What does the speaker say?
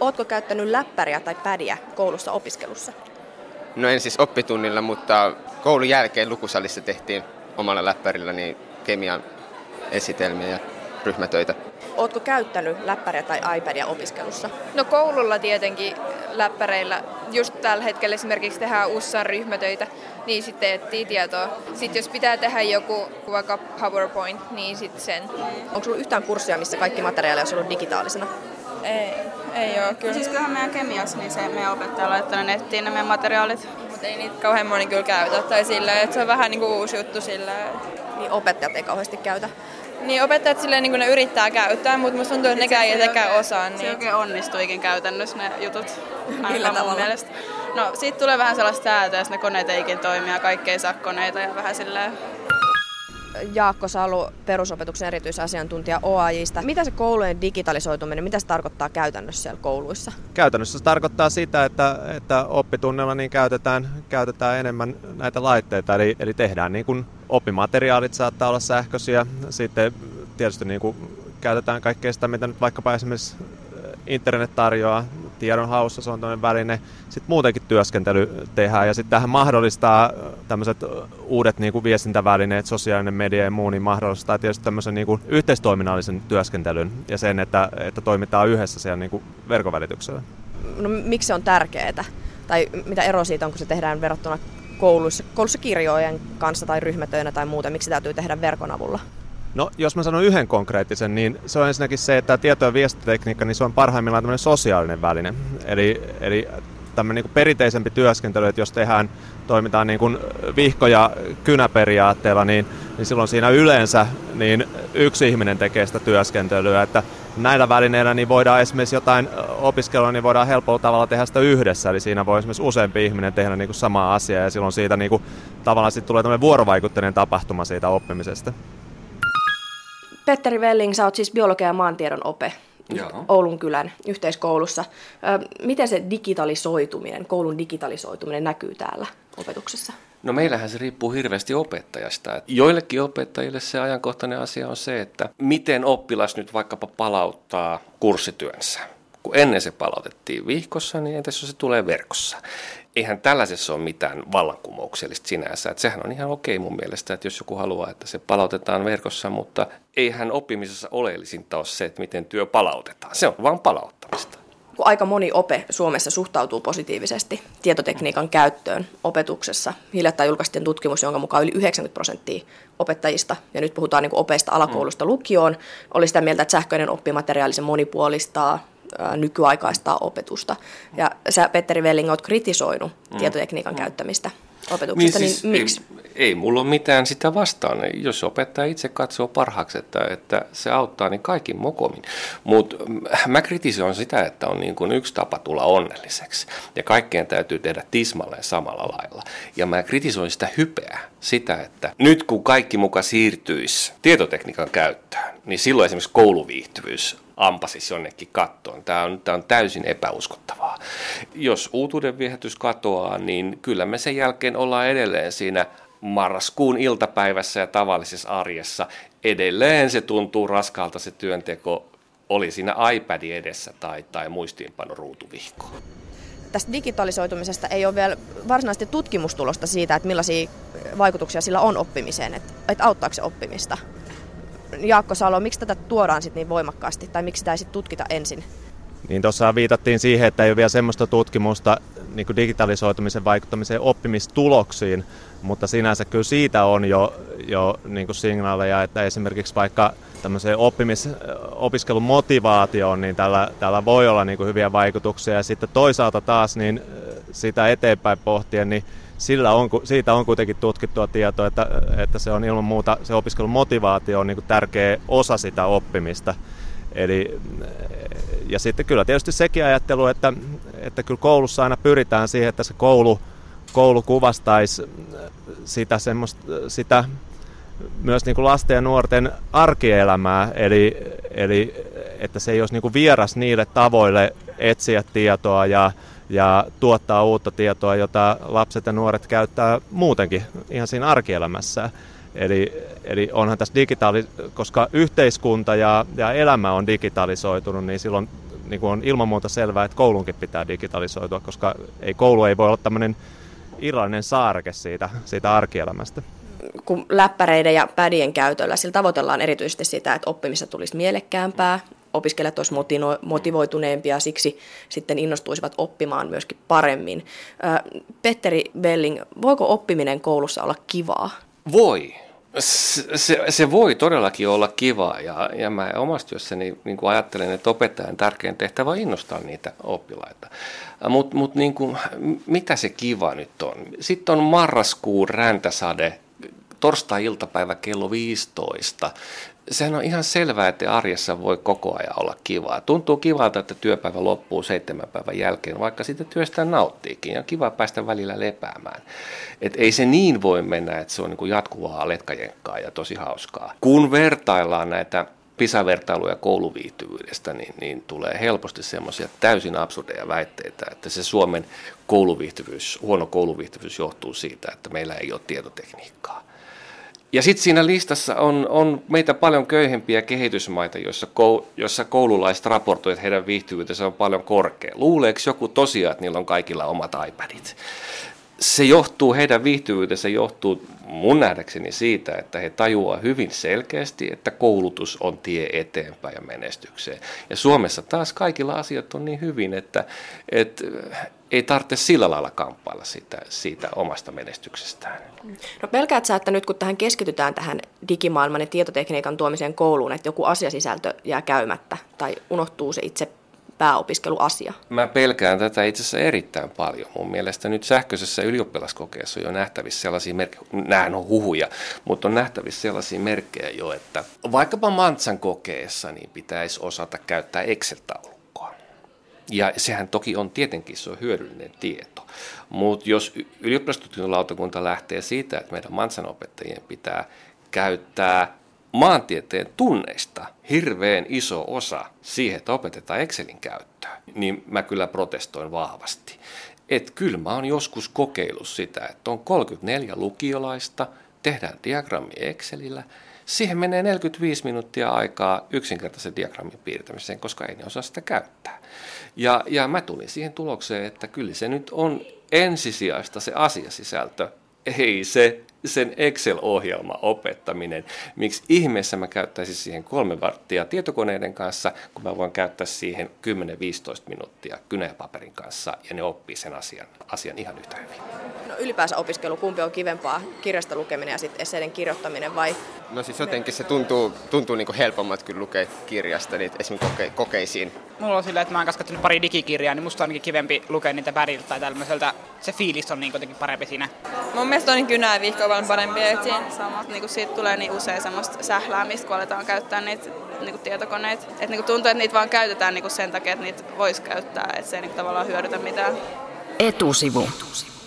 Ootko käyttänyt läppäriä tai pädiä koulussa opiskelussa? No en siis oppitunnilla, mutta koulun jälkeen lukusalissa tehtiin omalla läppärillä niin kemian esitelmiä ja ryhmätöitä. Ootko käyttänyt läppäriä tai iPadia opiskelussa? No koululla tietenkin läppäreillä. Just tällä hetkellä esimerkiksi tehdään USSAn ryhmätöitä, niin sitten etsii tietoa. Sitten jos pitää tehdä joku vaikka PowerPoint, niin sitten sen. Onko sulla yhtään kurssia, missä kaikki materiaali on ollut digitaalisena? Ei, ei ole kyllä. Siis kyllähän meidän kemiassa, niin se meidän opettaja laittanut nettiin ne meidän materiaalit. Mutta ei niitä kauhean moni kyllä käytä. Tai sillä, että se on vähän niin kuin uusi juttu sillä. Niin opettajat ei kauheasti käytä. Niin opettajat silleen niin kuin ne yrittää käyttää, mutta musta tuntuu, että nekään ei etenkään osaa. Se Niin. oikein onnistuikin käytännössä ne jutut. Millä tavalla? mielestä. No siitä tulee vähän sellaista säätöä, jos ne koneet eikin toimi ja kaikki ei saa koneita ja vähän silleen Jaakko Salu, perusopetuksen erityisasiantuntija OAJista. Mitä se koulujen digitalisoituminen, mitä se tarkoittaa käytännössä siellä kouluissa? Käytännössä se tarkoittaa sitä, että, että oppitunnilla niin käytetään, käytetään enemmän näitä laitteita, eli, eli tehdään niin kuin oppimateriaalit saattaa olla sähköisiä, sitten tietysti niin kuin käytetään kaikkea sitä, mitä nyt vaikkapa esimerkiksi internet tarjoaa, tiedon haussa, se on toinen väline. Sitten muutenkin työskentely tehdään ja sitten tähän mahdollistaa tämmöiset uudet niin kuin viestintävälineet, sosiaalinen media ja muu, niin mahdollistaa tietysti tämmöisen niin kuin yhteistoiminnallisen työskentelyn ja sen, että, että toimitaan yhdessä siellä niin kuin verkon välityksellä. No miksi se on tärkeää? Tai mitä ero siitä on, kun se tehdään verrattuna koulussa kirjojen kanssa tai ryhmätöinä tai muuta? Miksi se täytyy tehdä verkon avulla? No, jos mä sanon yhden konkreettisen, niin se on ensinnäkin se, että tieto- ja viestintätekniikka, niin se on parhaimmillaan tämmöinen sosiaalinen väline. Eli, eli tämmöinen niin perinteisempi työskentely, että jos tehdään, toimitaan niin kuin vihko- ja kynäperiaatteella, niin, niin silloin siinä yleensä niin yksi ihminen tekee sitä työskentelyä, että näillä välineillä niin voidaan esimerkiksi jotain opiskelua, niin voidaan helpolla tavalla tehdä sitä yhdessä, eli siinä voi esimerkiksi useampi ihminen tehdä niin kuin samaa asiaa, ja silloin siitä niin kuin, tavallaan sitten tulee tämmöinen vuorovaikutteinen tapahtuma siitä oppimisesta. Petteri Welling, sä oot siis biologia- ja maantiedon ope Joo. Oulun kylän yhteiskoulussa. Miten se digitalisoituminen, koulun digitalisoituminen näkyy täällä opetuksessa? No meillähän se riippuu hirveästi opettajasta. Et Joillekin opettajille se ajankohtainen asia on se, että miten oppilas nyt vaikkapa palauttaa kurssityönsä. Kun ennen se palautettiin vihkossa, niin entäs jos se tulee verkossa? Eihän tällaisessa ole mitään vallankumouksellista sinänsä. Et sehän on ihan okei mun mielestä, että jos joku haluaa, että se palautetaan verkossa, mutta eihän oppimisessa oleellisinta ole se, että miten työ palautetaan. Se on vain palauttamista. Aika moni ope Suomessa suhtautuu positiivisesti tietotekniikan käyttöön opetuksessa. Hiljattain julkaistiin tutkimus, jonka mukaan yli 90 prosenttia opettajista, ja nyt puhutaan niin opeista alakoulusta lukioon, oli sitä mieltä, että sähköinen oppimateriaali se monipuolistaa, nykyaikaistaa opetusta. Ja sä, Petteri Welling, oot kritisoinut tietotekniikan käyttämistä opetuksessa, niin, siis miksi? Ei, ei mulla ole mitään sitä vastaan. Jos opettaja itse katsoo parhaaksi, että, että se auttaa, niin kaikin mokomin. Mutta mä kritisoin sitä, että on niin kuin yksi tapa tulla onnelliseksi. Ja kaikkeen täytyy tehdä tismalleen samalla lailla. Ja mä kritisoin sitä hypeä, sitä, että nyt kun kaikki muka siirtyisi tietotekniikan käyttöön, niin silloin esimerkiksi kouluviihtyvyys ampasisi jonnekin kattoon. Tämä on, tämä on täysin epäuskottavaa. Jos uutuuden viehätys katoaa, niin kyllä me sen jälkeen ollaan edelleen siinä marraskuun iltapäivässä ja tavallisessa arjessa. Edelleen se tuntuu raskaalta se työnteko, oli siinä iPadin edessä tai, tai muistiinpano ruutuvihkoon. Tästä digitalisoitumisesta ei ole vielä varsinaisesti tutkimustulosta siitä, että millaisia vaikutuksia sillä on oppimiseen, että, että auttaako se oppimista. Jaakko Salo, miksi tätä tuodaan sit niin voimakkaasti tai miksi sitä ei sit tutkita ensin? Niin tuossa viitattiin siihen, että ei ole vielä semmoista tutkimusta niin kuin digitalisoitumisen vaikuttamiseen oppimistuloksiin, mutta sinänsä kyllä siitä on jo, jo niin kuin signaaleja, että esimerkiksi vaikka tämmöiseen oppimis, opiskelun motivaatioon, niin tällä, tällä voi olla niin kuin hyviä vaikutuksia. Ja sitten toisaalta taas niin sitä eteenpäin pohtien, niin sillä on, siitä on kuitenkin tutkittua tietoa, että, että se on ilman muuta, se opiskelun motivaatio on niin kuin tärkeä osa sitä oppimista. Eli, ja sitten kyllä tietysti sekin ajattelu, että, että kyllä koulussa aina pyritään siihen, että se koulu, koulu kuvastaisi sitä, semmoista, sitä myös niin kuin lasten ja nuorten arkielämää, eli, eli että se ei olisi niin kuin vieras niille tavoille etsiä tietoa ja, ja tuottaa uutta tietoa, jota lapset ja nuoret käyttää muutenkin ihan siinä arkielämässä. Eli, eli onhan tässä digitaali, koska yhteiskunta ja, ja elämä on digitalisoitunut, niin silloin niin kuin on ilman muuta selvää, että koulunkin pitää digitalisoitua, koska ei koulu ei voi olla tämmöinen irrallinen saareke siitä, siitä arkielämästä kun läppäreiden ja pädien käytöllä, sillä tavoitellaan erityisesti sitä, että oppimista tulisi mielekkäämpää, opiskelijat olisivat motivoituneempia, siksi sitten innostuisivat oppimaan myöskin paremmin. Petteri Belling, voiko oppiminen koulussa olla kivaa? Voi. Se, se voi todellakin olla kivaa ja, ja mä omassa työssäni niin kuin ajattelen, että opettajan tärkein tehtävä on innostaa niitä oppilaita. Mutta mut niin mitä se kiva nyt on? Sitten on marraskuun räntäsade torstai-iltapäivä kello 15. Sehän on ihan selvää, että arjessa voi koko ajan olla kivaa. Tuntuu kivalta, että työpäivä loppuu seitsemän päivän jälkeen, vaikka sitä työstä nauttiikin. Ja on kiva päästä välillä lepäämään. Et ei se niin voi mennä, että se on niin jatkuvaa letkajenkkaa ja tosi hauskaa. Kun vertaillaan näitä PISA-vertailuja kouluviihtyvyydestä, niin, niin tulee helposti semmoisia täysin absurdeja väitteitä, että se Suomen kouluviihtyvyys, huono kouluviihtyvyys johtuu siitä, että meillä ei ole tietotekniikkaa. Ja sitten siinä listassa on, on meitä paljon köyhempiä kehitysmaita, joissa, kou, joissa koululaiset raportoivat, että heidän viihtyvyytensä on paljon korkea. Luuleeko joku tosiaan, että niillä on kaikilla omat iPadit? Se johtuu, heidän viihtyvyytensä johtuu mun nähdäkseni siitä, että he tajuaa hyvin selkeästi, että koulutus on tie eteenpäin ja menestykseen. Ja Suomessa taas kaikilla asiat on niin hyvin, että, että ei tarvitse sillä lailla kamppailla siitä, siitä omasta menestyksestään. No pelkäät sä, että nyt kun tähän keskitytään tähän digimaailman ja tietotekniikan tuomiseen kouluun, että joku asiasisältö jää käymättä tai unohtuu se itse pääopiskeluasia? Mä pelkään tätä itse asiassa erittäin paljon. Mun mielestä nyt sähköisessä ylioppilaskokeessa on jo nähtävissä sellaisia merkkejä, nämä on huhuja, mutta on nähtävissä sellaisia merkkejä jo, että vaikkapa Mantsan kokeessa niin pitäisi osata käyttää Excel-taulukkoa. Ja sehän toki on tietenkin se on hyödyllinen tieto. Mutta jos ylioppilastutkintolautakunta lähtee siitä, että meidän Mantsan opettajien pitää käyttää maantieteen tunneista hirveän iso osa siihen, että opetetaan Excelin käyttöä, niin mä kyllä protestoin vahvasti. Et kyllä mä oon joskus kokeillut sitä, että on 34 lukiolaista, tehdään diagrammi Excelillä, siihen menee 45 minuuttia aikaa yksinkertaisen diagrammin piirtämiseen, koska ei ne osaa sitä käyttää. Ja, ja mä tulin siihen tulokseen, että kyllä se nyt on ensisijaista se asiasisältö, ei se sen Excel-ohjelma opettaminen. Miksi ihmeessä mä käyttäisin siihen kolme varttia tietokoneiden kanssa, kun mä voin käyttää siihen 10-15 minuuttia kynäpaperin kanssa ja ne oppii sen asian, asian ihan yhtä hyvin. No ylipäänsä opiskelu, kumpi on kivempaa, kirjasta lukeminen ja sitten esseiden kirjoittaminen vai? No siis jotenkin se tuntuu, tuntuu niin helpommat kyllä lukea kirjasta niitä esimerkiksi koke- kokeisiin. Mulla on silleen, että mä oon kaskattanut pari digikirjaa, niin musta on ainakin kivempi lukea niitä väriltä tai tämmöiseltä. Se fiilis on niin jotenkin parempi siinä. Mun mielestä on niin kynää vihko paljon parempi. Että siinä samat, niin kuin siitä tulee niin usein semmoista sähläämistä, kun aletaan käyttää niitä niin kuin tietokoneita. Että niin kuin tuntuu, että niitä vaan käytetään niin kuin sen takia, että niitä voisi käyttää, että se ei niin tavallaan hyödytä mitään. Etusivu. Etusivu.